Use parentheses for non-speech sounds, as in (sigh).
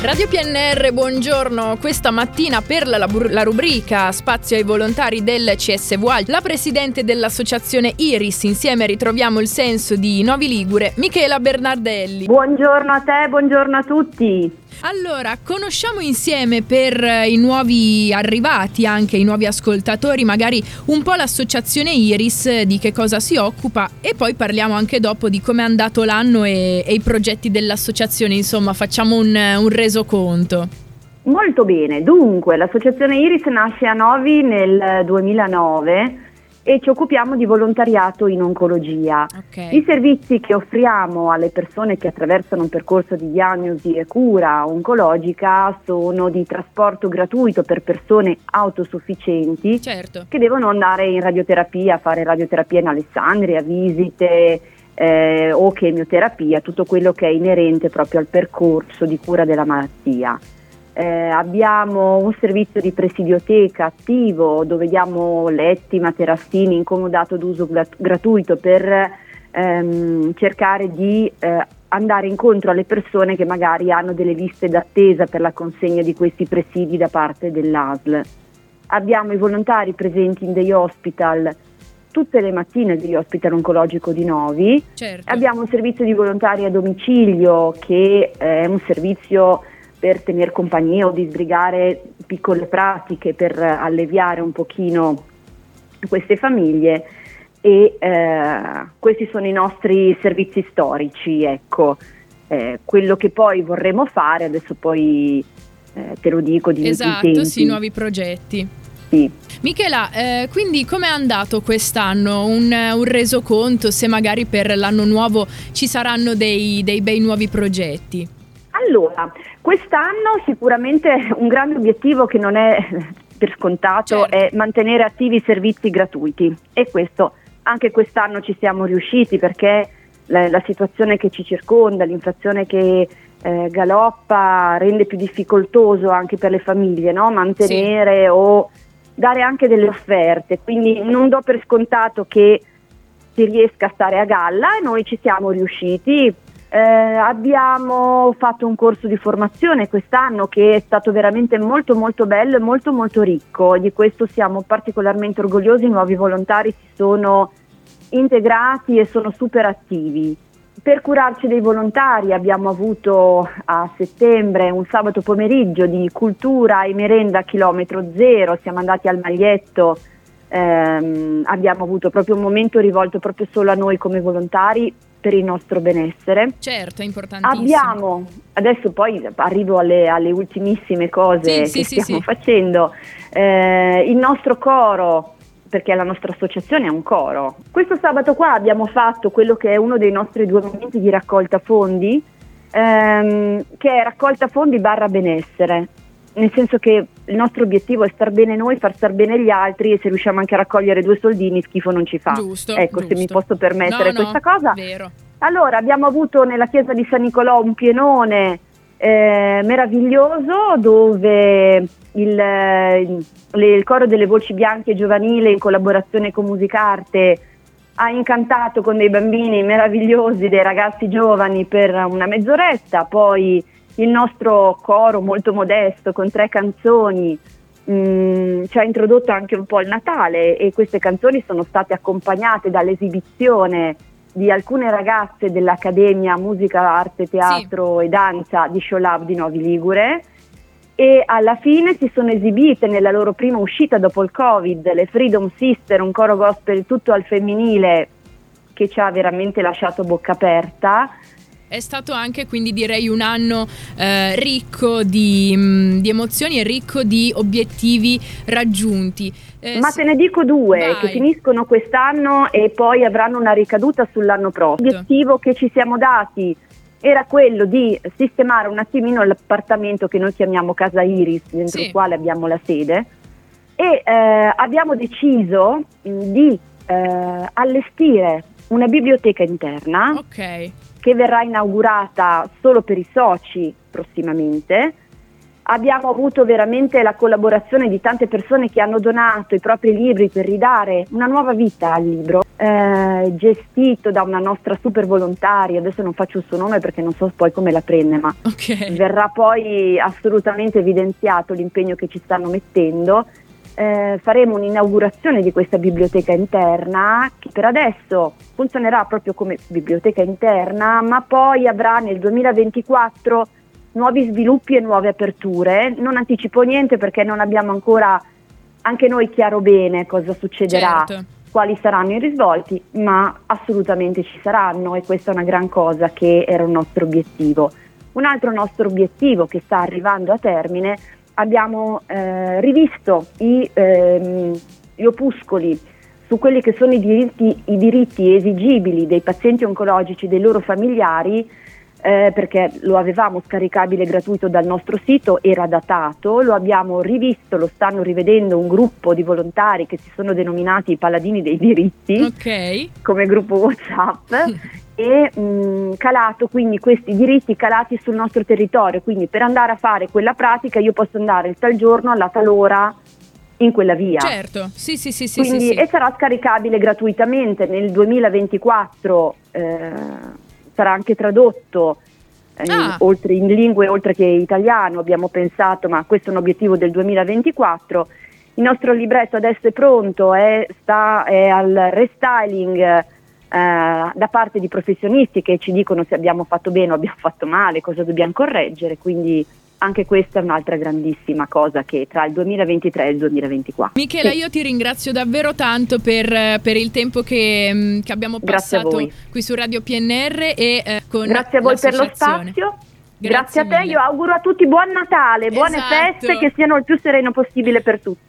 Radio PNR, buongiorno. Questa mattina per la, la, rubrica Spazio ai volontari del CSVA, la presidente dell'associazione Iris, insieme ritroviamo il senso di Novi Ligure, Michela Bernardelli. Buongiorno a te, buongiorno a tutti. Allora, conosciamo insieme per i nuovi arrivati, anche i nuovi ascoltatori, magari un po' l'associazione Iris, di che cosa si occupa e poi parliamo anche dopo di come è andato l'anno e, e i progetti dell'associazione, insomma facciamo un, un resoconto. Molto bene, dunque l'associazione Iris nasce a Novi nel 2009 e ci occupiamo di volontariato in oncologia. Okay. I servizi che offriamo alle persone che attraversano un percorso di diagnosi e cura oncologica sono di trasporto gratuito per persone autosufficienti certo. che devono andare in radioterapia, fare radioterapia in Alessandria, visite eh, o chemioterapia, tutto quello che è inerente proprio al percorso di cura della malattia. Eh, abbiamo un servizio di presidioteca attivo dove diamo letti, materassini incomodato d'uso gratuito per ehm, cercare di eh, andare incontro alle persone che magari hanno delle liste d'attesa per la consegna di questi presidi da parte dell'ASL. Abbiamo i volontari presenti in dei hospital tutte le mattine degli hospital oncologico di Novi. Certo. Abbiamo un servizio di volontari a domicilio che è un servizio per tenere compagnia o di sbrigare piccole pratiche per alleviare un pochino queste famiglie e eh, questi sono i nostri servizi storici, ecco. Eh, quello che poi vorremmo fare, adesso poi eh, te lo dico di Esatto, sì, nuovi progetti. Sì. Michela, eh, quindi com'è andato quest'anno? Un, un, resoconto, se magari per l'anno nuovo ci saranno dei, dei bei nuovi progetti? Allora, quest'anno sicuramente un grande obiettivo che non è per scontato certo. è mantenere attivi i servizi gratuiti e questo anche quest'anno ci siamo riusciti perché la, la situazione che ci circonda, l'inflazione che eh, galoppa rende più difficoltoso anche per le famiglie no? mantenere sì. o dare anche delle offerte, quindi non do per scontato che si riesca a stare a galla e noi ci siamo riusciti eh, abbiamo fatto un corso di formazione quest'anno che è stato veramente molto molto bello e molto molto ricco, di questo siamo particolarmente orgogliosi, i nuovi volontari si sono integrati e sono super attivi. Per curarci dei volontari abbiamo avuto a settembre un sabato pomeriggio di cultura e merenda a chilometro zero, siamo andati al maglietto, ehm, abbiamo avuto proprio un momento rivolto proprio solo a noi come volontari per il nostro benessere. Certo, è importantissimo. Abbiamo, adesso poi arrivo alle, alle ultimissime cose sì, che sì, stiamo sì, facendo, eh, il nostro coro perché la nostra associazione è un coro. Questo sabato qua abbiamo fatto quello che è uno dei nostri due momenti di raccolta fondi, ehm, che è raccolta fondi barra benessere nel senso che il nostro obiettivo è star bene noi, far star bene gli altri e se riusciamo anche a raccogliere due soldini schifo non ci fa. Giusto, ecco, giusto. se mi posso permettere no, questa no, cosa. Vero. Allora, abbiamo avuto nella chiesa di San Nicolò un pienone eh, meraviglioso dove il, il, il, coro delle voci bianche giovanile in collaborazione con Musicarte ha incantato con dei bambini meravigliosi, dei ragazzi giovani per una mezz'oretta, poi il nostro coro molto modesto con tre canzoni mm, ci ha introdotto anche un po' il Natale e queste canzoni sono state accompagnate dall'esibizione di alcune ragazze dell'Accademia Musica, Arte, Teatro sì. e Danza di Show Lab di Novi Ligure e alla fine si sono esibite nella loro prima uscita dopo il Covid le Freedom Sister, un coro gospel tutto al femminile che ci ha veramente lasciato bocca aperta è stato anche, quindi direi, un anno eh, ricco di, mh, mm, di, emozioni e ricco di obiettivi raggiunti. Eh, Ma se... te ne dico due Vai. che finiscono quest'anno e poi avranno una ricaduta sull'anno prossimo. L'obiettivo che ci siamo dati era quello di sistemare un attimino l'appartamento che noi chiamiamo Casa Iris, dentro sì. il quale abbiamo la sede, e eh, abbiamo deciso di eh, allestire una biblioteca interna. Ok che verrà inaugurata solo per i soci prossimamente. Abbiamo avuto veramente la collaborazione di tante persone che hanno donato i propri libri per ridare una nuova vita al libro, eh, gestito da una nostra super volontaria, adesso non faccio il suo nome perché non so poi come la prende, ma okay. verrà poi assolutamente evidenziato l'impegno che ci stanno mettendo. Eh, faremo un'inaugurazione di questa biblioteca interna che per adesso funzionerà proprio come biblioteca interna, ma poi avrà nel 2024 nuovi sviluppi e nuove aperture. Non anticipo niente perché non abbiamo ancora anche noi chiaro bene cosa succederà, certo. quali saranno i risvolti, ma assolutamente ci saranno e questa è una gran cosa che era un nostro obiettivo. Un altro nostro obiettivo che sta arrivando a termine, abbiamo eh, rivisto i, ehm, gli opuscoli su quelli che sono i diritti, i diritti esigibili dei pazienti oncologici e dei loro familiari eh, perché lo avevamo scaricabile gratuito dal nostro sito, era datato, lo abbiamo rivisto, lo stanno rivedendo un gruppo di volontari che si sono denominati i Paladini dei diritti okay. come gruppo WhatsApp (laughs) e mh, calato quindi questi diritti calati sul nostro territorio, quindi per andare a fare quella pratica io posso andare il tal giorno alla tal ora in quella via. Certo, sì, sì, sì, sì, quindi, sì, sì. E sarà scaricabile gratuitamente nel 2024. Eh, sarà anche tradotto eh, ah. oltre in lingue oltre che italiano, abbiamo pensato, ma questo è un obiettivo del 2024. Il nostro libretto adesso è pronto, è, sta è al restyling eh, da parte di professionisti che ci dicono se abbiamo fatto bene o abbiamo fatto male, cosa dobbiamo correggere, quindi anche questa è un'altra grandissima cosa che tra il 2023 e il 2024. Michela, sì. io ti ringrazio davvero tanto per, per il tempo che, mm, che abbiamo passato qui su Radio PNR e eh, con Grazie a voi per lo spazio. Grazie, Grazie a te, io auguro a tutti buon Natale, buone esatto. feste, che siano il più sereno possibile per tutti.